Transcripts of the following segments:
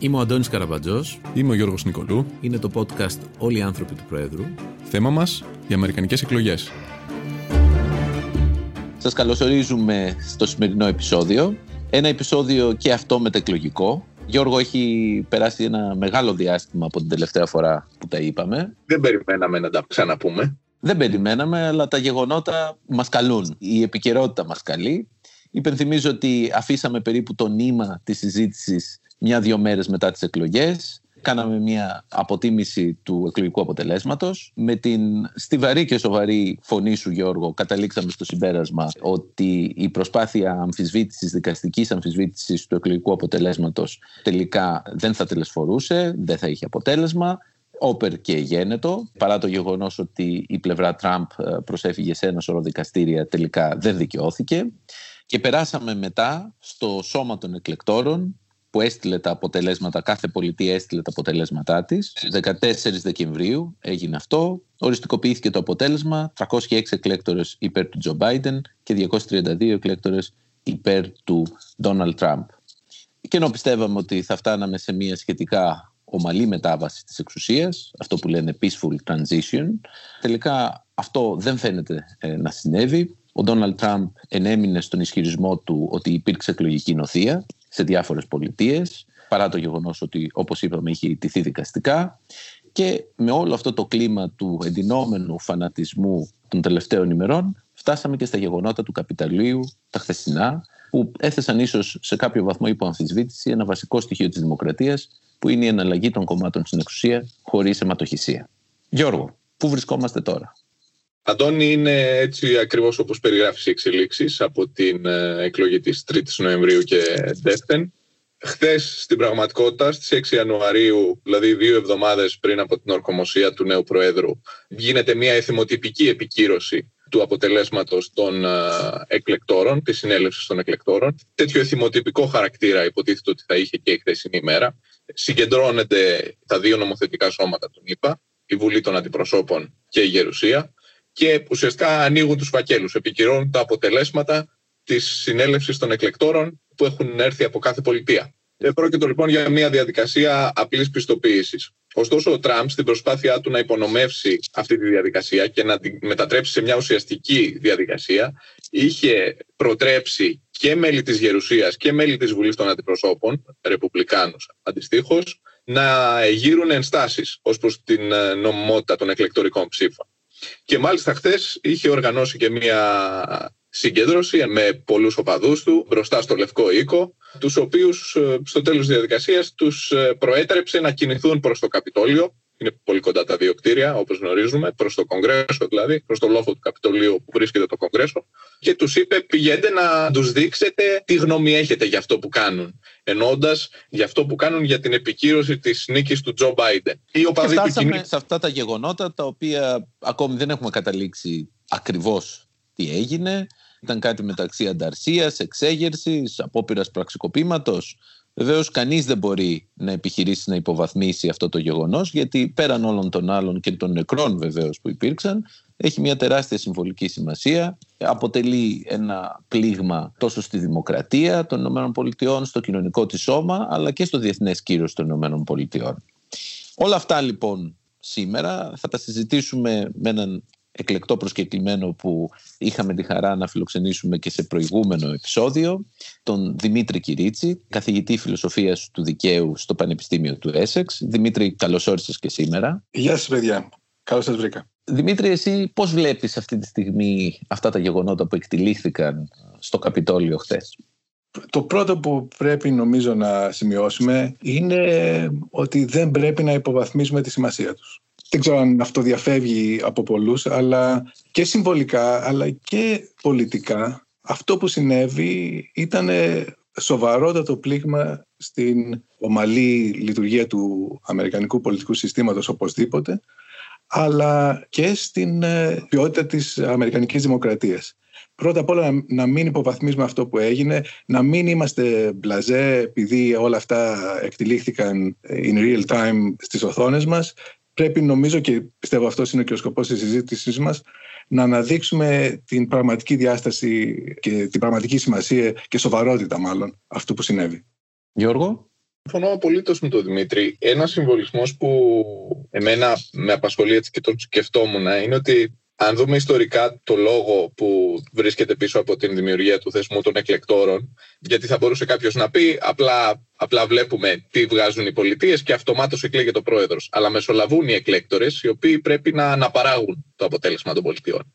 Είμαι ο Αντώνης Καραμπατζός. Είμαι ο Γιώργος Νικολού. Είναι το podcast Όλοι οι άνθρωποι του Πρόεδρου. Θέμα μας, οι Αμερικανικές εκλογές. Σας καλωσορίζουμε στο σημερινό επεισόδιο. Ένα επεισόδιο και αυτό μετεκλογικό. Γιώργο, έχει περάσει ένα μεγάλο διάστημα από την τελευταία φορά που τα είπαμε. Δεν περιμέναμε να τα ξαναπούμε. Δεν περιμέναμε, αλλά τα γεγονότα μας καλούν. Η επικαιρότητα μας καλεί. Υπενθυμίζω ότι αφήσαμε περίπου το νήμα της συζήτησης μια-δύο μέρες μετά τις εκλογές. Κάναμε μια αποτίμηση του εκλογικού αποτελέσματος. Με την στιβαρή και σοβαρή φωνή σου Γιώργο καταλήξαμε στο συμπέρασμα ότι η προσπάθεια αμφισβήτησης, δικαστικής αμφισβήτησης του εκλογικού αποτελέσματος τελικά δεν θα τελεσφορούσε, δεν θα είχε αποτέλεσμα όπερ και γένετο, παρά το γεγονός ότι η πλευρά Τραμπ ε, προσέφυγε σε ένα σωρό δικαστήρια τελικά δεν δικαιώθηκε και περάσαμε μετά στο σώμα των εκλεκτόρων που έστειλε τα αποτελέσματα, κάθε πολιτεία έστειλε τα αποτελέσματά της. 14 Δεκεμβρίου έγινε αυτό. Οριστικοποιήθηκε το αποτέλεσμα. 306 εκλέκτορες υπέρ του Τζο Μπάιντεν και 232 εκλέκτορες υπέρ του Ντόναλτ Τραμπ. Και ενώ πιστεύαμε ότι θα φτάναμε σε μια σχετικά ομαλή μετάβαση της εξουσίας, αυτό που λένε peaceful transition, τελικά αυτό δεν φαίνεται ε, να συνέβη. Ο Ντόναλτ Τραμπ ενέμεινε στον ισχυρισμό του ότι υπήρξε εκλογική νοθεία σε διάφορες πολιτείες, παρά το γεγονός ότι, όπως είπαμε, είχε ιτηθεί δικαστικά. Και με όλο αυτό το κλίμα του εντυνόμενου φανατισμού των τελευταίων ημερών, φτάσαμε και στα γεγονότα του καπιταλίου, τα χθεσινά, που έθεσαν ίσως σε κάποιο βαθμό υπό αμφισβήτηση ένα βασικό στοιχείο της δημοκρατίας, που είναι η εναλλαγή των κομμάτων στην εξουσία χωρίς αιματοχυσία. Γιώργο, πού βρισκόμαστε τώρα; Αντώνη, είναι έτσι ακριβώς όπως περιγράφεις οι εξελίξεις από την ε, εκλογή της 3ης Νοεμβρίου και δεύτερη. Χθες στην πραγματικότητα στις 6 Ιανουαρίου, δηλαδή δύο εβδομάδες πριν από την ορκομοσία του νέου Προέδρου, γίνεται μια εθιμοτυπική επικύρωση του αποτελέσματος των ε, εκλεκτόρων, της συνέλευσης των εκλεκτόρων. Τέτοιο εθιμοτυπικό χαρακτήρα υποτίθεται ότι θα είχε και η χθεσινή ημέρα. Συγκεντρώνεται τα δύο νομοθετικά σώματα των ΗΠΑ, η Βουλή των Αντιπροσώπων και η Γερουσία και ουσιαστικά ανοίγουν τους φακέλους, επικυρώνουν τα αποτελέσματα της συνέλευσης των εκλεκτόρων που έχουν έρθει από κάθε πολιτεία. Ε, πρόκειται λοιπόν για μια διαδικασία απλής πιστοποίησης. Ωστόσο, ο Τραμπ στην προσπάθειά του να υπονομεύσει αυτή τη διαδικασία και να την μετατρέψει σε μια ουσιαστική διαδικασία, είχε προτρέψει και μέλη της Γερουσίας και μέλη της Βουλής των Αντιπροσώπων, ρεπουμπλικάνους αντιστοίχως, να γύρουν ενστάσεις ως προς την ε, νομιμότητα των εκλεκτορικών ψήφων. Και μάλιστα χθες είχε οργανώσει και μια συγκέντρωση με πολλούς οπαδούς του μπροστά στο Λευκό Οίκο, τους οποίους ε, στο τέλος της διαδικασίας τους ε, προέτρεψε να κινηθούν προς το Καπιτόλιο είναι πολύ κοντά τα δύο κτίρια, όπως γνωρίζουμε, προς το Κογκρέσο δηλαδή, προς το λόφο του Καπιτολίου που βρίσκεται το Κογκρέσο. Και τους είπε: Πηγαίνετε να τους δείξετε τι γνώμη έχετε για αυτό που κάνουν. Εννοώντας για αυτό που κάνουν για την επικύρωση της νίκης του Τζο Μπάιντεν. Και φτάσαμε σε αυτά τα γεγονότα τα οποία ακόμη δεν έχουμε καταλήξει ακριβώς τι έγινε. Ήταν κάτι μεταξύ ανταρσίας, εξέγερσης, απόπειρας πραξικοπήματος. Βεβαίως, κανείς δεν μπορεί να επιχειρήσει να υποβαθμίσει αυτό το γεγονός, γιατί πέραν όλων των άλλων και των νεκρών βεβαίως που υπήρξαν, έχει μια τεράστια συμβολική σημασία. Αποτελεί ένα πλήγμα τόσο στη δημοκρατία των ΗΠΑ, στο κοινωνικό της σώμα, αλλά και στο διεθνές κύρος των ΗΠΑ. Όλα αυτά λοιπόν σήμερα θα τα συζητήσουμε με έναν εκλεκτό προσκεκλημένο που είχαμε τη χαρά να φιλοξενήσουμε και σε προηγούμενο επεισόδιο, τον Δημήτρη Κυρίτσι, καθηγητή φιλοσοφίας του δικαίου στο Πανεπιστήμιο του Έσεξ. Δημήτρη, καλώς όρισες και σήμερα. Γεια σας παιδιά. Καλώς σας βρήκα. Δημήτρη, εσύ πώς βλέπεις αυτή τη στιγμή αυτά τα γεγονότα που εκτιλήχθηκαν στο Καπιτόλιο χθες; Το πρώτο που πρέπει νομίζω να σημειώσουμε είναι ότι δεν πρέπει να υποβαθμίσουμε τη σημασία τους δεν ξέρω αν αυτό διαφεύγει από πολλούς, αλλά και συμβολικά, αλλά και πολιτικά, αυτό που συνέβη ήταν σοβαρότατο πλήγμα στην ομαλή λειτουργία του Αμερικανικού πολιτικού συστήματος οπωσδήποτε, αλλά και στην ε, ποιότητα της Αμερικανικής Δημοκρατίας. Πρώτα απ' όλα να μην υποβαθμίσουμε αυτό που έγινε, να μην είμαστε μπλαζέ επειδή όλα αυτά εκτιλήχθηκαν in real time στις οθόνες μας, πρέπει νομίζω και πιστεύω αυτός είναι και ο σκοπός της συζήτησή μας να αναδείξουμε την πραγματική διάσταση και την πραγματική σημασία και σοβαρότητα μάλλον αυτού που συνέβη. Γιώργο; Συμφωνώ απολύτως με τον Δημήτρη. Ένας συμβολισμός που εμένα με απασχολεί έτσι και τον σκεφτόμουν είναι ότι αν δούμε ιστορικά το λόγο που βρίσκεται πίσω από την δημιουργία του θεσμού των εκλεκτόρων, γιατί θα μπορούσε κάποιος να πει απλά, απλά βλέπουμε τι βγάζουν οι πολιτείες και αυτομάτως εκλέγεται ο πρόεδρος. Αλλά μεσολαβούν οι εκλέκτορες, οι οποίοι πρέπει να αναπαράγουν το αποτέλεσμα των πολιτιών.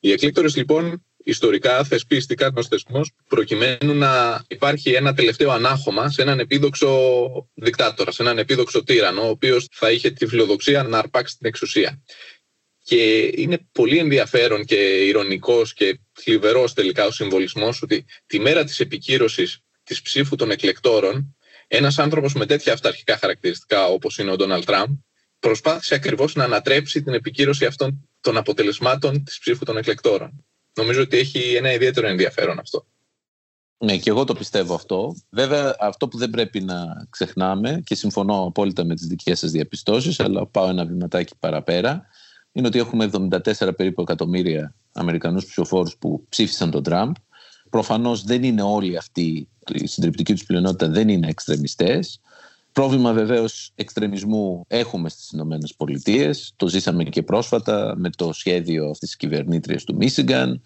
Οι εκλέκτορες λοιπόν ιστορικά θεσπίστηκαν ως θεσμός προκειμένου να υπάρχει ένα τελευταίο ανάχωμα σε έναν επίδοξο δικτάτορα, σε έναν επίδοξο τύρανο, ο οποίος θα είχε τη φιλοδοξία να αρπάξει την εξουσία. Και είναι πολύ ενδιαφέρον και ηρωνικός και θλιβερός τελικά ο συμβολισμός ότι τη μέρα της επικύρωσης της ψήφου των εκλεκτόρων ένας άνθρωπος με τέτοια αυταρχικά χαρακτηριστικά όπως είναι ο Ντόναλτ Τραμπ προσπάθησε ακριβώς να ανατρέψει την επικύρωση αυτών των αποτελεσμάτων της ψήφου των εκλεκτόρων. Νομίζω ότι έχει ένα ιδιαίτερο ενδιαφέρον αυτό. Ναι, και εγώ το πιστεύω αυτό. Βέβαια, αυτό που δεν πρέπει να ξεχνάμε και συμφωνώ απόλυτα με τις δικές σας διαπιστώσεις, αλλά πάω ένα βηματάκι παραπέρα, είναι ότι έχουμε 74 περίπου εκατομμύρια Αμερικανούς ψηφοφόρους που ψήφισαν τον Τραμπ. Προφανώς δεν είναι όλοι αυτοί, η συντριπτική τους πλειονότητα δεν είναι εξτρεμιστές. Πρόβλημα βεβαίως εξτρεμισμού έχουμε στις Ηνωμένες Πολιτείες. Το ζήσαμε και πρόσφατα με το σχέδιο αυτής της κυβερνήτριας του Μίσιγκαν.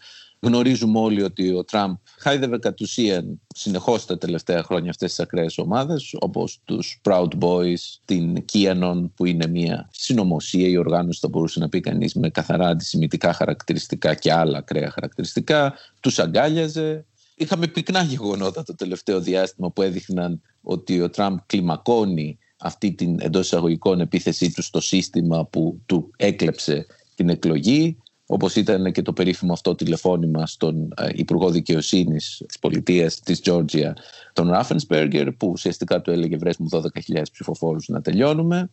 Γνωρίζουμε όλοι ότι ο Τραμπ χάιδευε κατ' ουσίαν συνεχώς τα τελευταία χρόνια αυτές τις ακραίες ομάδες, όπως τους Proud Boys, την Kianon, που είναι μια συνωμοσία ή οργάνωση, θα μπορούσε να πει κανείς, με καθαρά αντισημιτικά χαρακτηριστικά και άλλα ακραία χαρακτηριστικά. Τους αγκάλιαζε. Είχαμε πυκνά γεγονότα το τελευταίο διάστημα που έδειχναν ότι ο Τραμπ κλιμακώνει αυτή την εντός εισαγωγικών επίθεσή του στο σύστημα που του έκλεψε την εκλογή όπως ήταν και το περίφημο αυτό τηλεφώνημα στον ε, Υπουργό Δικαιοσύνης της πολιτείας της Τζόρτζια, τον Ράφενσπέργκερ, που ουσιαστικά του έλεγε βρες μου 12.000 ψηφοφόρους να τελειώνουμε.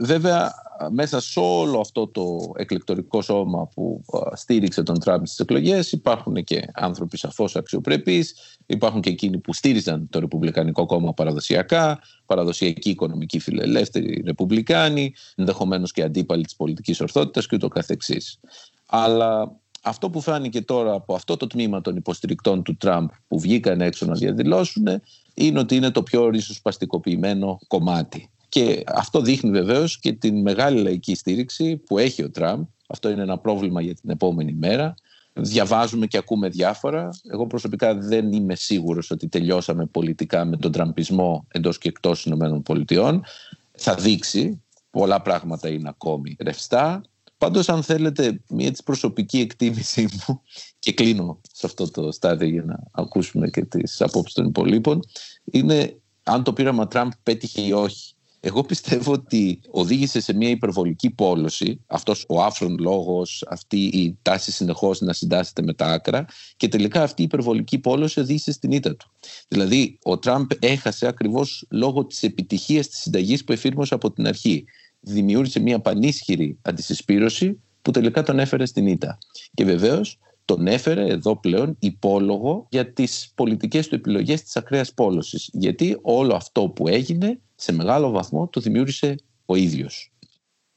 Βέβαια, μέσα σε όλο αυτό το εκλεκτορικό σώμα που στήριξε τον Τραμπ στις εκλογές υπάρχουν και άνθρωποι σαφώς αξιοπρεπείς, υπάρχουν και εκείνοι που στήριζαν το Ρεπουμπλικανικό κόμμα παραδοσιακά, παραδοσιακοί οικονομικοί φιλελεύθεροι Ρεπουμπλικάνοι, ενδεχομένως και αντίπαλοι της πολιτικής ορθότητας και ούτω καθεξής. Αλλά αυτό που φάνηκε τώρα από αυτό το τμήμα των υποστηρικτών του Τραμπ που βγήκαν έξω να διαδηλώσουν είναι ότι είναι το πιο ριζοσπαστικοποιημένο κομμάτι και αυτό δείχνει βεβαίως και την μεγάλη λαϊκή στήριξη που έχει ο Τραμπ. Αυτό είναι ένα πρόβλημα για την επόμενη μέρα. Διαβάζουμε και ακούμε διάφορα. Εγώ προσωπικά δεν είμαι σίγουρος ότι τελειώσαμε πολιτικά με τον τραμπισμό εντός και εκτός ΗΠΑ. Θα δείξει. Πολλά πράγματα είναι ακόμη ρευστά. Πάντως αν θέλετε μια της προσωπική εκτίμησή μου και κλείνω σε αυτό το στάδιο για να ακούσουμε και τις απόψεις των υπολείπων είναι αν το πείραμα Τραμπ πέτυχε ή όχι. Εγώ πιστεύω ότι οδήγησε σε μια υπερβολική πόλωση αυτός ο άφρον λόγος, αυτή η τάση συνεχώς να συντάσσεται με τα άκρα και τελικά αυτή η υπερβολική πόλωση οδήγησε στην ήττα του. Δηλαδή ο Τραμπ έχασε ακριβώς λόγω της επιτυχίας της συνταγής που εφήρμοσε από την αρχή. Δημιούργησε μια πανίσχυρη αντισυσπήρωση που τελικά τον έφερε στην ήττα. Και βεβαίως τον έφερε εδώ πλέον υπόλογο για τις πολιτικές του επιλογές της ακραίας πόλωσης. Γιατί όλο αυτό που έγινε σε μεγάλο βαθμό το δημιούργησε ο ίδιος.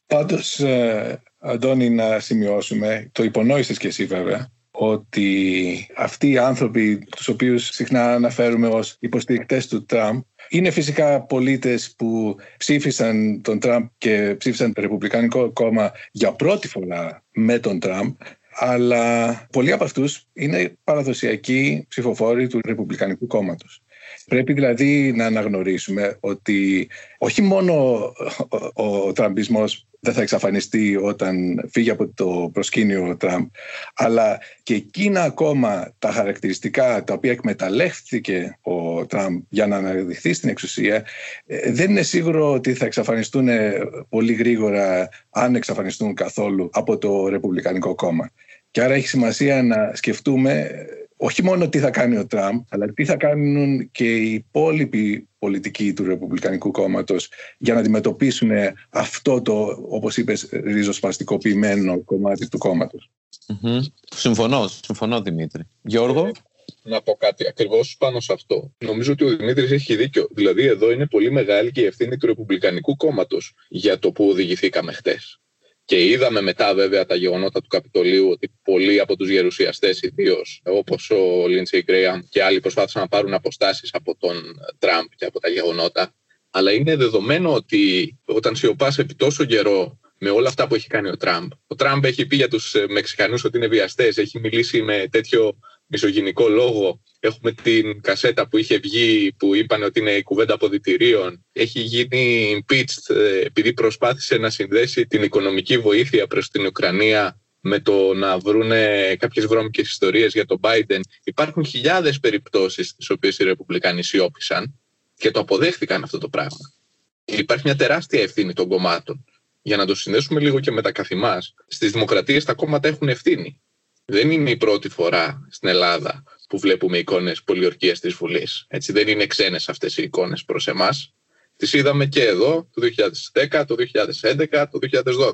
Πάντως, ε, Αντώνη, να σημειώσουμε, το υπονόησες και εσύ βέβαια, ότι αυτοί οι άνθρωποι τους οποίους συχνά αναφέρουμε ως υποστηρικτές του Τραμπ είναι φυσικά πολίτες που ψήφισαν τον Τραμπ και ψήφισαν το Ρεπουμπλικανικό κόμμα για πρώτη φορά με τον Τραμπ αλλά πολλοί από αυτούς είναι παραδοσιακοί ψηφοφόροι του Ρεπουμπλικανικού κόμματος. Πρέπει δηλαδή να αναγνωρίσουμε ότι όχι μόνο ο τραμπισμός δεν θα εξαφανιστεί όταν φύγει από το προσκήνιο ο Τραμπ, αλλά και εκείνα ακόμα τα χαρακτηριστικά τα οποία εκμεταλλεύτηκε ο Τραμπ για να αναδειχθεί στην εξουσία, ε, δεν είναι σίγουρο ότι θα εξαφανιστούν πολύ γρήγορα, αν εξαφανιστούν καθόλου, από το Ρεπουμπλικανικό κόμμα. Και άρα έχει σημασία να σκεφτούμε όχι μόνο τι θα κάνει ο Τραμπ, αλλά τι θα κάνουν και οι υπόλοιποι πολιτικοί του Ρεπουμπλικανικού κόμματος για να αντιμετωπίσουν αυτό το, όπως είπες, ριζοσπαστικοποιημένο κομμάτι του κόμματος. Mm-hmm. Συμφωνώ, συμφωνώ Δημήτρη. Γιώργο; Να πω κάτι ακριβώς πάνω σε αυτό. Νομίζω ότι ο Δημήτρης έχει δίκιο. Δηλαδή, εδώ είναι πολύ μεγάλη και η ευθύνη του Ρεπουμπλικανικού κόμματος για το που οδηγηθήκαμε χτες. Και είδαμε μετά βέβαια τα γεγονότα του Καπιτολίου ότι πολλοί από τους γερουσιαστές ιδίως, όπως ο Λίντσεϊ Γκρέαμ και άλλοι προσπάθησαν να πάρουν αποστάσεις από τον Τραμπ και από τα γεγονότα. Αλλά είναι δεδομένο ότι όταν σιωπάς επί τόσο καιρό με όλα αυτά που έχει κάνει ο Τραμπ. Ο Τραμπ έχει πει για τους Μεξικανούς ότι είναι βιαστές, έχει μιλήσει με τέτοιο μισογενικό λόγο. Έχουμε την κασέτα που είχε βγει που είπαν ότι είναι η κουβέντα αποδητηρίων. Έχει γίνει impeached ε, επειδή προσπάθησε να συνδέσει την οικονομική βοήθεια προς την Ουκρανία με το να βρούνε κάποιες βρώμικες ιστορίες για τον Biden. Υπάρχουν χιλιάδες περιπτώσεις στις οποίες οι Ρεπουμπλικάνοι σιώπησαν και το αποδέχθηκαν αυτό το πράγμα. Υπάρχει μια τεράστια ευθύνη των κομμάτων. Για να το συνδέσουμε λίγο και με τα καθημάς, στις δημοκρατίες τα κόμματα έχουν ευθύνη. Δεν είναι η πρώτη φορά στην Ελλάδα που βλέπουμε εικόνες πολιορκίας της Βουλής. Έτσι δεν είναι ξένες αυτές οι εικόνες προς εμάς. Τις είδαμε και εδώ το 2010, το 2011, το 2012.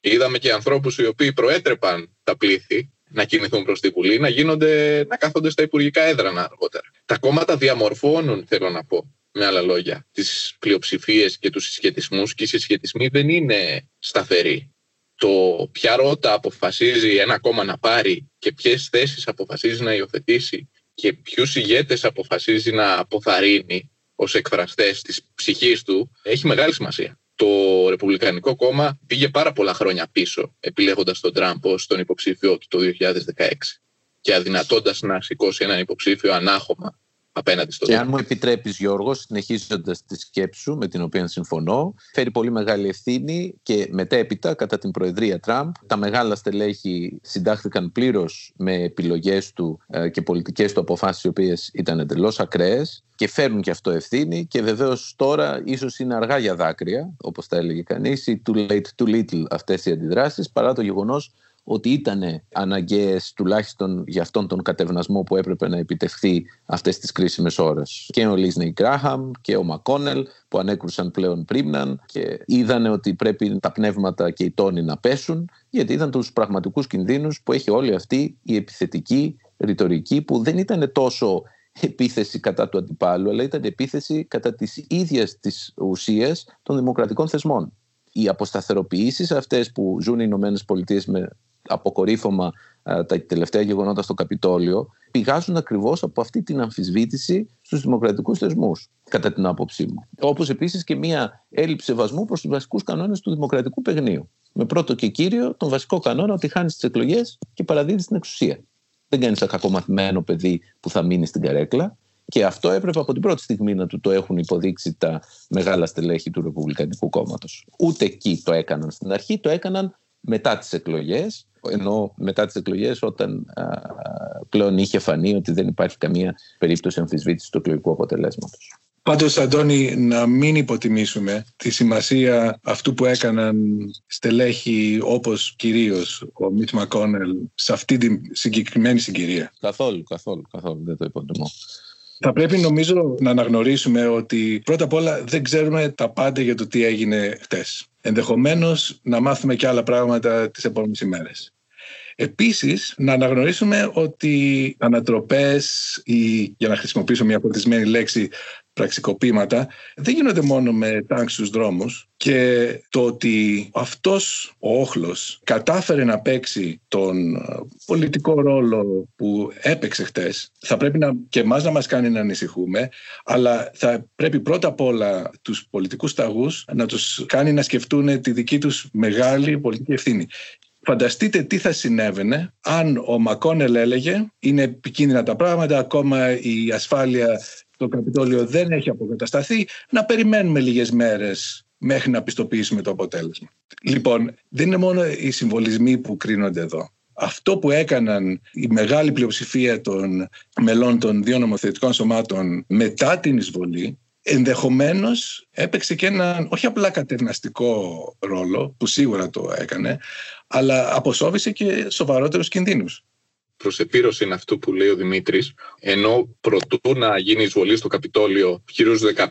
Και είδαμε και ανθρώπους οι οποίοι προέτρεπαν τα πλήθη να κινηθούν προς τη Βουλή, να, γίνονται, να κάθονται στα υπουργικά έδρανα αργότερα. Τα κόμματα διαμορφώνουν, θέλω να πω, με άλλα λόγια, τις πλειοψηφίες και τους συσχετισμούς και οι συσχετισμοί δεν είναι σταθεροί το ποια ρότα αποφασίζει ένα κόμμα να πάρει και ποιες θέσεις αποφασίζει να υιοθετήσει και ποιους ηγέτες αποφασίζει να αποθαρρύνει ως εκφραστές της ψυχής του, έχει μεγάλη σημασία. Το Ρεπουμπλικανικό κόμμα πήγε πάρα πολλά χρόνια πίσω, επιλέγοντας τον Τραμπ ως τον υποψήφιό του το 2016 και αδυνατώντας να σηκώσει έναν υποψήφιο ανάχωμα απέναντι Και αν μου επιτρέπεις Γιώργος, συνεχίζοντας τη σκέψη σου με την οποία συμφωνώ, φέρει πολύ μεγάλη ευθύνη και μετέπειτα κατά την Προεδρία Τραμπ τα μεγάλα στελέχη συντάχθηκαν πλήρως με επιλογές του ε, και πολιτικές του αποφάσεις οι οποίες ήταν εντελώς ακραίες και φέρνουν και αυτό ευθύνη και βεβαίως τώρα ίσως είναι αργά για δάκρυα, όπως τα έλεγε κανείς, ή too late, too little αυτές οι αντιδράσεις, παρά το γεγονός ότι ήταν αναγκαίες τουλάχιστον για αυτόν τον κατευνασμό που έπρεπε να επιτευχθεί αυτές τις κρίσιμες ώρες. Και ο Λίσνεϊ Γκράχαμ και ο Μακόνελ που ανέκρουσαν πλέον πρίμναν και είδανε ότι πρέπει τα πνεύματα και οι τόνοι να πέσουν γιατί είδαν τους πραγματικούς κινδύνους που έχει όλη αυτή η επιθετική ρητορική που δεν ήταν τόσο επίθεση κατά του αντιπάλου αλλά ήταν επίθεση κατά της ίδιας της ουσίας των δημοκρατικών θεσμών. Οι αποσταθεροποιήσεις αυτές που ζουν οι Ηνωμένες Πολιτείες με αποκορύφωμα ε, τα τελευταία γεγονότα στο Καπιτόλιο πηγάζουν ακριβώς από αυτή την αμφισβήτηση στους δημοκρατικούς θεσμούς κατά την άποψή μου. Όπως επίσης και μια έλλειψη σεβασμού προς τους βασικούς κανόνες του δημοκρατικού παιγνίου. Με πρώτο και κύριο τον βασικό κανόνα ότι χάνεις τις εκλογές και παραδίδεις την εξουσία. Δεν κάνεις ένα κακομαθημένο παιδί που θα μείνει στην καρέκλα. Και αυτό έπρεπε από την πρώτη στιγμή να του το έχουν υποδείξει τα μεγάλα στελέχη του Ρεπουμπλικανικού κόμματος. Ούτε εκεί το έκαναν στην αρχή, το έκαναν μετά τις εκλογές ενώ μετά τις εκλογές όταν α, πλέον είχε φανεί ότι δεν υπάρχει καμία περίπτωση αμφισβήτησης του εκλογικού αποτελέσματος. Πάντως, Αντώνη, να μην υποτιμήσουμε τη σημασία αυτού που έκαναν στελέχη όπως κυρίως ο Μίτ Μακόνελ σε αυτή τη συγκεκριμένη συγκυρία. Καθόλου, καθόλου, καθόλου, δεν το υποτιμώ. Θα πρέπει νομίζω να αναγνωρίσουμε ότι πρώτα απ' όλα δεν ξέρουμε τα πάντα για το τι έγινε χτες. Ενδεχομένως να μάθουμε και άλλα πράγματα τις επόμενες ημέρες. Επίσης, να αναγνωρίσουμε ότι ανατροπές ή, για να χρησιμοποιήσω μια φορτισμένη λέξη, πραξικοπήματα δεν γίνονται μόνο με τάγκ στους δρόμους και το ότι αυτός ο όχλος κατάφερε να παίξει τον ε, πολιτικό ρόλο που έπαιξε χτες θα πρέπει να, και εμάς να μας κάνει να ανησυχούμε αλλά θα πρέπει πρώτα απ' όλα τους πολιτικούς ταγούς να τους κάνει να σκεφτούν τη δική τους μεγάλη πολιτική ευθύνη. Φανταστείτε τι θα συνέβαινε αν ο Μακόνελ έλεγε είναι επικίνδυνα τα πράγματα, ακόμα η ασφάλεια στο Καπιτόλιο δεν έχει αποκατασταθεί, να περιμένουμε λίγες μέρες μέχρι να πιστοποιήσουμε το αποτέλεσμα. Λοιπόν, δεν είναι μόνο οι συμβολισμοί που κρίνονται εδώ. Αυτό που έκαναν η μεγάλη πλειοψηφία των μελών των δύο νομοθετικών σωμάτων μετά την εισβολή ενδεχομένως έπαιξε και έναν όχι απλά κατευναστικό ρόλο που σίγουρα το έκανε αλλά αποσόβησε και σοβαρότερους κινδύνους. Προς επίρρωση είναι αυτό που λέει ο Δημήτρης ενώ προτού να γίνει εισβολή στο Καπιτόλιο γύρω στους 15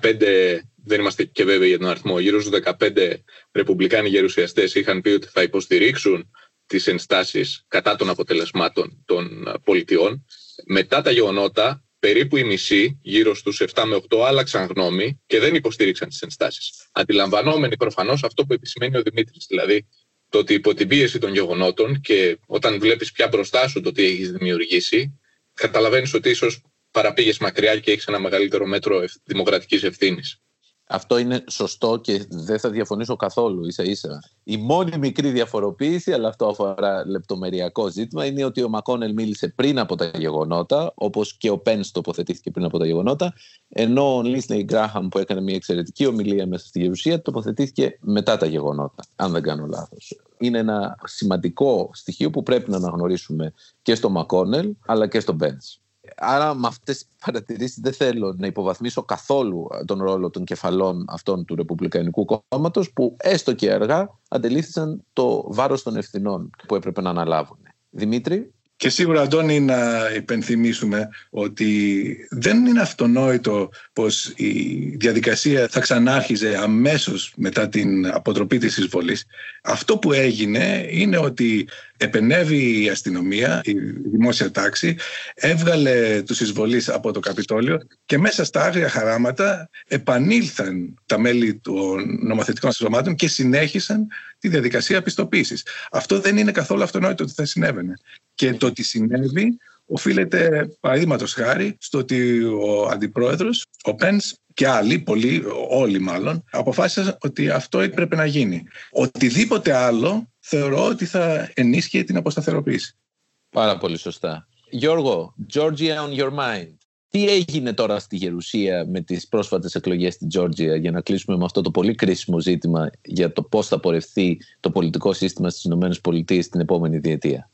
δεν είμαστε και βέβαιοι για τον αριθμό γύρω στους 15 ρεπουμπλικάνοι γερουσιαστές είχαν πει ότι θα υποστηρίξουν τις ενστάσεις κατά των αποτελεσμάτων των πολιτιών μετά τα γεγονότα περίπου οι μισοί, γύρω στους 7 με 8, άλλαξαν γνώμη και δεν υποστήριξαν τις ενστάσεις. Αντιλαμβανόμενοι προφανώς αυτό που επισημαίνει ο Δημήτρης, δηλαδή το ότι υπό την πίεση των γεγονότων και όταν βλέπεις πια μπροστά σου το τι έχεις δημιουργήσει, καταλαβαίνεις ότι ίσως παραπήγες μακριά και έχεις ένα μεγαλύτερο μέτρο δημοκρατικής ευθύνης. Αυτό είναι σωστό και δεν θα διαφωνήσω καθόλου ίσα ίσα. Η μόνη μικρή διαφοροποίηση, αλλά αυτό αφορά λεπτομεριακό ζήτημα, είναι ότι ο Μακόνελ μίλησε πριν από τα γεγονότα, όπως και ο Πεν τοποθετήθηκε πριν από τα γεγονότα, ενώ ο Λίσνεϊ Γκράχαμ που έκανε μια εξαιρετική ομιλία μέσα στη Γερουσία τοποθετήθηκε μετά τα γεγονότα, αν δεν κάνω λάθος. Είναι ένα σημαντικό στοιχείο που πρέπει να αναγνωρίσουμε και στο Μακόνελ αλλά και στο Πεν. Άρα με αυτές τις παρατηρήσεις δεν θέλω να υποβαθμίσω καθόλου τον ρόλο των κεφαλών αυτών του Ρεπουμπλικανικού κόμματος που έστω και αργά αντελήφθησαν το βάρος των ευθυνών που έπρεπε να αναλάβουν. Δημήτρη. Και σίγουρα, Αντώνη, να υπενθυμίσουμε ότι δεν είναι αυτονόητο πως η διαδικασία θα ξανάρχιζε αμέσως μετά την αποτροπή της εισβολής. Αυτό που έγινε είναι ότι επενεύει η αστυνομία, η δημόσια τάξη, έβγαλε τους εισβολείς από το Καπιτόλιο και μέσα στα άγρια χαράματα επανήλθαν τα μέλη των νομοθετικών σωμάτων και συνέχισαν τη διαδικασία πιστοποίησης. Αυτό δεν είναι καθόλου αυτονόητο ότι θα συνέβαινε. Και το ότι συνέβη οφείλεται παραδείγματος χάρη στο ότι ο αντιπρόεδρος, ο Πένς και άλλοι, πολλοί, όλοι μάλλον, αποφάσισαν ότι αυτό έπρεπε να γίνει. Οτιδήποτε άλλο θεωρώ ότι θα ενίσχυε την αποσταθεροποίηση. Πάρα πολύ σωστά. Γιώργο, Georgia on your mind. Τι έγινε τώρα στη Γερουσία με τις πρόσφατες εκλογές στην Georgia για να κλείσουμε με αυτό το πολύ κρίσιμο ζήτημα για το πώς θα πορευθεί το πολιτικό σύστημα στις ΗΠΑ την επόμενη διετία;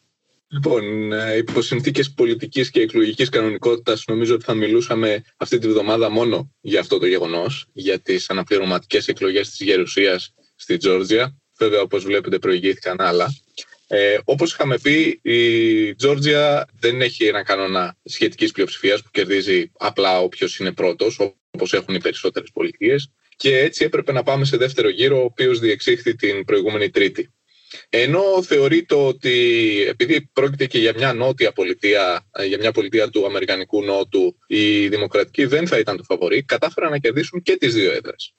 Λοιπόν, ε, υπό συνθήκες πολιτικής και εκλογικής κανονικότητας, νομίζω ότι θα μιλούσαμε αυτή τη βδομάδα μόνο για αυτό το γεγονός, για τις αναπληρωματικές εκλογές της Γερουσίας στη Τζόρτζια. Βέβαια, όπως βλέπετε, προηγήθηκαν άλλα. Ε, Όπως είχαμε πει, η Τζόρτζια δεν έχει ένα κανόνα σχετικής πλειοψηφίας που κερδίζει απλά όποιος είναι πρώτος, όπως έχουν οι περισσότερες πολιτείες. Και έτσι έπρεπε να πάμε σε δεύτερο γύρο, ο οποίος διεξήχθη την προηγούμενη Τρίτη. Ενώ θεωρείται ότι επειδή πρόκειται και για μια νότια πολιτεία, για μια πολιτεία του Αμερικανικού Νότου, οι Δημοκρατικοί δεν θα ήταν το φαβορή, κατάφεραν να κερδίσουν και τις δύο έδρες.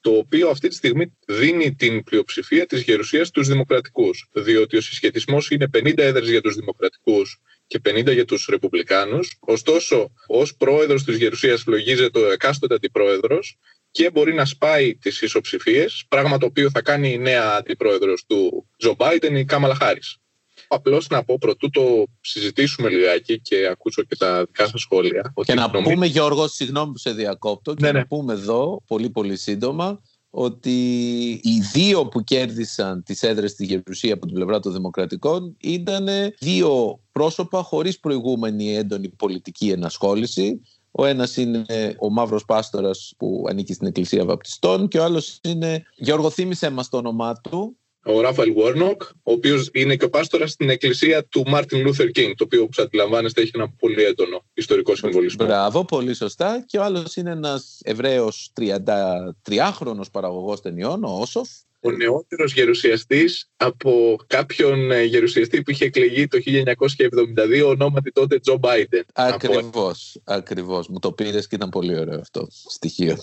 Το οποίο αυτή τη στιγμή δίνει την πλειοψηφία της γερουσίας στους Δημοκρατικούς. Διότι ο συσχετισμός είναι 50 έδρες για τους Δημοκρατικούς και 50 για τους Ρεπουμπλικάνους. Ωστόσο, ως πρόεδρος της Γερουσίας λογίζεται ο εκάστοτε αντιπρόεδρος και μπορεί να σπάει τις ισοψηφίες, πράγμα το οποίο θα κάνει η νέα αντιπρόεδρος του Τζο Μπάιντεν, η Κάμαλα Χάρης. Απλώς να πω πρωτού το συζητήσουμε λιγάκι και ακούσω και τα δικά σας σχόλια. Και να πούμε, Γιώργο, συγγνώμη που σε διακόπτω, και ναι, να ναι. πούμε εδώ πολύ πολύ σύντομα ότι οι δύο που κέρδισαν τις έδρες στη Γερουσία από την πλευρά των Δημοκρατικών ήταν δύο πρόσωπα χωρίς προηγούμενη έντονη πολιτική ενασχόληση ο ένας είναι ο μαύρος πάστορας που ανήκει στην Εκκλησία Βαπτιστών και ο άλλος είναι. Γιώργο, θύμισε μας το όνομά του. Ο Ράφαελ Γουόρνοκ, ο οποίος είναι και ο πάστορας στην εκκλησία του Μάρτιν Λούθερ Κίνγκ, το οποίο, όπως αντιλαμβάνεστε, έχει ένα πολύ έντονο ιστορικό συμβολισμό. Μπράβο, πολύ σωστά. Και ο άλλος είναι ένας Εβραίος 33χρονος παραγωγός ταινιών, ο Όσοφ, ο νεότερος γερουσιαστής από κάποιον ε, γερουσιαστή που είχε εκλεγεί το 1972 ονόματι τότε Τζο Μπάιντεν. Ακριβώς, ακριβώς. Μου το πήρες και ήταν πολύ ωραίο αυτό στοιχείο.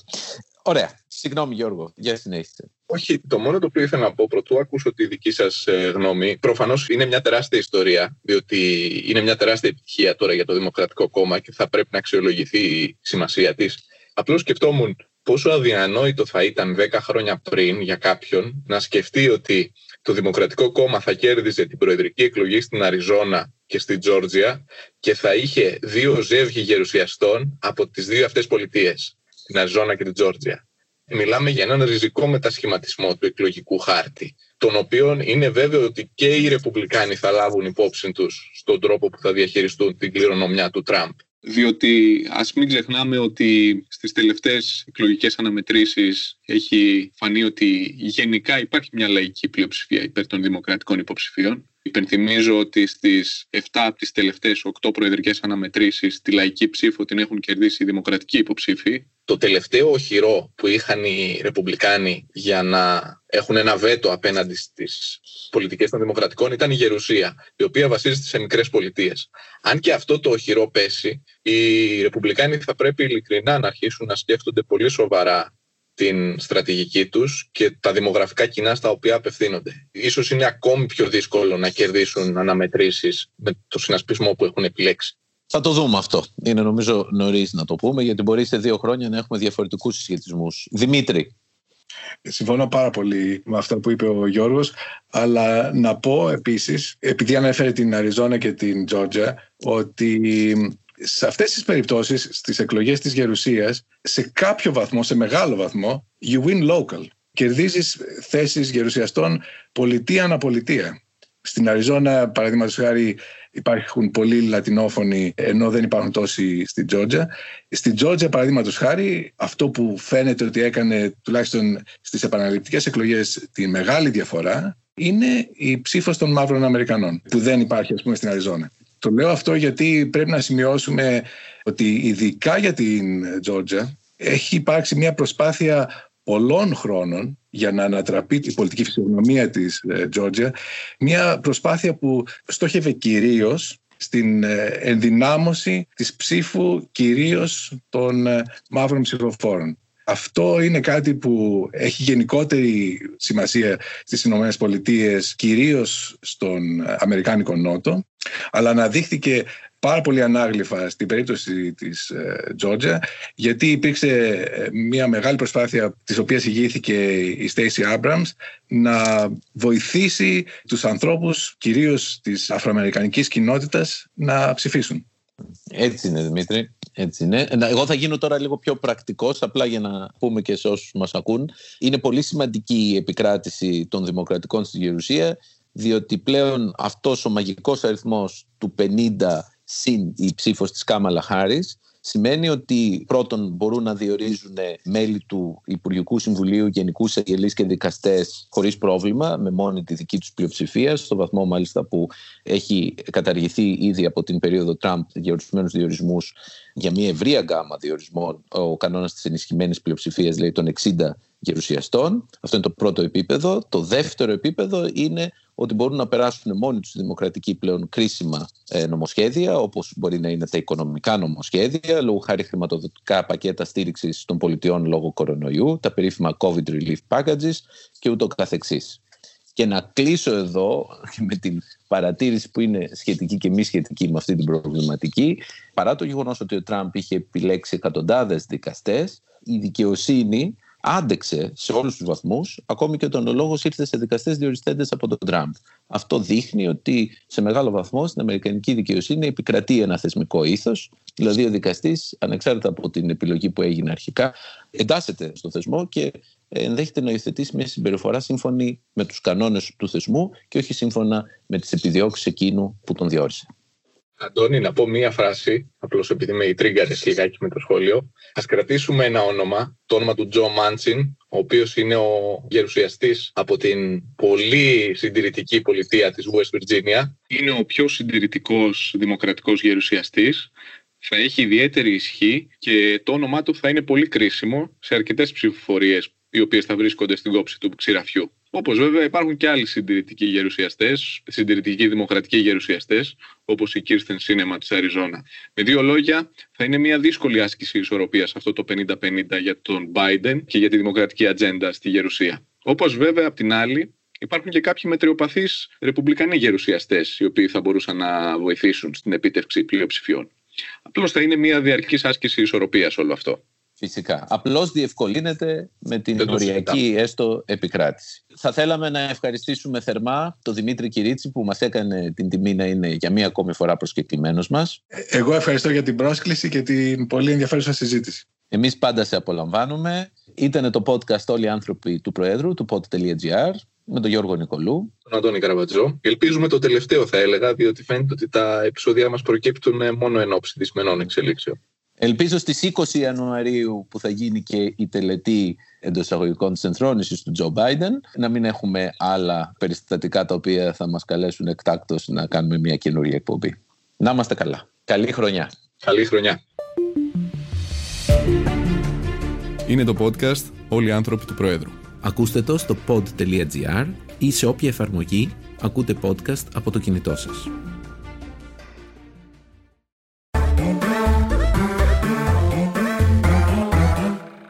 Ωραία. Συγγνώμη Γιώργο, για συνέχισε. Όχι, το μόνο το οποίο ήθελα να πω πρωτού ακούσω τη δική σας ε, γνώμη. Προφανώς είναι μια τεράστια ιστορία, διότι είναι μια τεράστια επιτυχία τώρα για το Δημοκρατικό Κόμμα και θα πρέπει να αξιολογηθεί η σημασία της. Απλώς σκεφτόμουν πόσο αδιανόητο θα ήταν 10 χρόνια πριν για κάποιον να σκεφτεί ότι το Δημοκρατικό Κόμμα θα κέρδιζε την προεδρική εκλογή στην Αριζόνα και στην Τζόρτζια και θα είχε δύο ζεύγοι γερουσιαστών από τις δύο αυτές πολιτείες, την Αριζόνα και την Τζόρτζια. Μιλάμε για έναν ριζικό μετασχηματισμό του εκλογικού χάρτη, τον οποίο είναι βέβαιο ότι και οι Ρεπουμπλικάνοι θα λάβουν υπόψη τους στον τρόπο που θα διαχειριστούν την κληρονομιά του Τραμπ διότι ας μην ξεχνάμε ότι στις τελευταίες εκλογικές αναμετρήσεις έχει φανεί ότι γενικά υπάρχει μια λαϊκή πλειοψηφία υπέρ των δημοκρατικών υποψηφίων. Υπενθυμίζω ότι στις 7 από τις τελευταίες 8 προεδρικές αναμετρήσεις τη λαϊκή ψήφο την έχουν κερδίσει οι δημοκρατικοί υποψήφοι. Το τελευταίο οχυρό που είχαν οι Ρεπουμπλικάνοι για να έχουν ένα βέτο απέναντι στις πολιτικές των δημοκρατικών ήταν η Γερουσία, η οποία βασίζεται σε μικρές πολιτείες. Αν και αυτό το οχυρό πέσει, οι Ρεπουμπλικάνοι θα πρέπει ειλικρινά να αρχίσουν να σκέφτονται πολύ σοβαρά την στρατηγική τους και τα δημογραφικά κοινά στα οποία απευθύνονται. Ίσως είναι ακόμη πιο δύσκολο να κερδίσουν αναμετρήσεις με το συνασπισμό που έχουν επιλέξει. Θα το δούμε αυτό. Είναι νομίζω νωρίς να το πούμε, γιατί μπορεί σε δύο χρόνια να έχουμε διαφορετικούς συσχετισμούς. Δημήτρη. Συμφωνώ πάρα πολύ με αυτό που είπε ο Γιώργος, αλλά να πω επίσης, επειδή ανέφερε την Αριζόνα και την Τζόρτζα, ότι σε αυτές τις περιπτώσεις, στις εκλογές της Γερουσίας, σε κάποιο βαθμό, σε μεγάλο βαθμό, you win local. Κερδίζεις θέσεις γερουσιαστών πολιτεία αναπολιτεία. Στην Αριζόνα, παραδείγματος χάρη, υπάρχουν πολλοί λατινόφωνοι, ενώ δεν υπάρχουν τόσοι στην Τζόρτζα. Στην Τζόρτζα, παραδείγματος χάρη, αυτό που φαίνεται ότι έκανε τουλάχιστον στις επαναληπτικές εκλογές τη μεγάλη διαφορά είναι η ψήφος των μαύρων Αμερικανών, που δεν υπάρχει, ας πούμε, στην Αριζόνα. Το λέω αυτό γιατί πρέπει να σημειώσουμε ότι ειδικά για την Τζόρτζα έχει υπάρξει μια προσπάθεια πολλών χρόνων για να ανατραπεί η πολιτική φυσιογνωμία της ε, Τζόρτζια μια προσπάθεια που στόχευε κυρίως στην ε, ενδυνάμωση της ψήφου κυρίως των ε, μαύρων ψηφοφόρων. Αυτό είναι κάτι που έχει γενικότερη σημασία στις Ηνωμένες Πολιτείες, κυρίως στον Αμερικάνικο Νότο, αλλά αναδείχθηκε πάρα πολύ ανάγλυφα στην περίπτωση της Τζόρτζα γιατί υπήρξε ε, μια μεγάλη προσπάθεια της οποίας ηγήθηκε η Stacey Abrams να βοηθήσει τους ανθρώπους κυρίως της αφροαμερικανικής κοινότητας να ψηφίσουν. Έτσι είναι Δημήτρη. Έτσι είναι. Εγώ θα γίνω τώρα λίγο πιο πρακτικός, απλά για να πούμε και σε όσους μας ακούν. Είναι πολύ σημαντική η επικράτηση των δημοκρατικών στη Γερουσία, διότι πλέον αυτός ο μαγικός αριθμός του 50 συν η ψήφος της Κάμαλα Χάρης σημαίνει ότι πρώτον μπορούν να διορίζουν μέλη του Υπουργικού Συμβουλίου, Γενικούς Αγγελείς και δικαστές χωρίς πρόβλημα, με μόνη τη δική τους πλειοψηφία, στο βαθμό μάλιστα που έχει καταργηθεί ήδη από την περίοδο Τραμπ για ορισμένους διορισμούς για μια ευρία γκάμα διορισμών. Ο κανόνας της ενισχυμένης πλειοψηφίας λέει των 60 γερουσιαστών. Αυτό είναι το πρώτο επίπεδο. Το δεύτερο επίπεδο είναι ότι μπορούν να περάσουν μόνοι τους δημοκρατικοί πλέον κρίσιμα ε, νομοσχέδια, όπως μπορεί να είναι τα οικονομικά νομοσχέδια, λόγω χάρη χρηματοδοτικά πακέτα στήριξης των πολιτιών λόγω κορονοϊού, τα περίφημα COVID relief packages και ούτω καθεξής. Και να κλείσω εδώ με την παρατήρηση που είναι σχετική και μη σχετική με αυτή την προβληματική. Παρά το γεγονός ότι ο Τραμπ είχε επιλέξει εκατοντάδες δικαστές, η δικαιοσύνη άντεξε σε όλους τους βαθμούς, ακόμη και όταν ο λόγος ήρθε σε δικαστές διοριστέντες από τον Τραμπ. Αυτό δείχνει ότι σε μεγάλο βαθμό στην Αμερικανική δικαιοσύνη επικρατεί ένα θεσμικό ήθος, δηλαδή ο δικαστής, ανεξάρτητα από την επιλογή που έγινε αρχικά, εντάσσεται στο θεσμό και ενδέχεται να υιοθετήσει μια συμπεριφορά σύμφωνη με τους κανόνες του θεσμού και όχι σύμφωνα με τις επιδιώξεις εκείνου που τον διόρισε. Αντώνη, να πω μία φράση, απλώς επειδή με τρίγκαρε λιγάκι με το σχόλιο. Α κρατήσουμε ένα όνομα, το όνομα του Τζο Μάντσιν, ο οποίος είναι ο γερουσιαστής από την πολύ συντηρητική πολιτεία της West Virginia. Είναι ο πιο συντηρητικός δημοκρατικός γερουσιαστής. Θα έχει ιδιαίτερη ισχύ και το όνομά του θα είναι πολύ κρίσιμο σε αρκετές ψηφοφορίες οι οποίες θα βρίσκονται στην κόψη του ξηραφιού. Όπως βέβαια υπάρχουν και άλλοι συντηρητικοί γερουσιαστές, συντηρητικοί δημοκρατικοί γερουσιαστές, όπως η Κίρστεν Σίνεμα της Αριζόνα. Με δύο λόγια, θα είναι μια δύσκολη άσκηση ισορροπίας αυτό το 50-50 για τον Biden και για τη δημοκρατική ατζέντα στη Γερουσία. Όπως βέβαια, απ' την άλλη, υπάρχουν και κάποιοι μετριοπαθείς ρεπουμπλικανοί γερουσιαστές, οι οποίοι θα μπορούσαν να βοηθήσουν στην επίτευξη πλειοψηφιών. Απλώς θα είναι μια διαρκής άσκηση ισορροπίας όλο αυτό. Φυσικά. Απλώς διευκολύνεται με την οριακή έστω επικράτηση. Θα θέλαμε να ευχαριστήσουμε θερμά τον Δημήτρη Κυρίτσι που μας έκανε την τιμή να είναι για μία ακόμη φορά προσκεκλημένος μας. Εγώ ευχαριστώ για την πρόσκληση και την πολύ ενδιαφέρουσα συζήτηση. Εμείς πάντα σε απολαμβάνουμε. Ήταν το podcast Όλοι οι άνθρωποι του Προέδρου, του pod.gr, με τον Γιώργο Νικολού. Τον Αντώνη Καραβατζό. Ελπίζουμε το τελευταίο, θα έλεγα, διότι φαίνεται ότι τα επεισόδια μας προκύπτουν μόνο εν ώψη δυσμενών εξελίξεων. Ελπίζω στις 20 Ιανουαρίου που θα γίνει και η τελετή εντός εισαγωγικών της ενθρόνησης του Τζο Μπάιντεν να μην έχουμε άλλα περιστατικά τα οποία θα μας καλέσουν εκτάκτως να κάνουμε μια καινούργια εκπομπή. Να είμαστε καλά. Καλή χρονιά. Καλή χρονιά. Είναι το podcast «Όλοι οι άνθρωποι του Προέδρου». Ακούστε το στο pod.gr ή σε όποια εφαρμογή ακούτε podcast από το κινητό σας.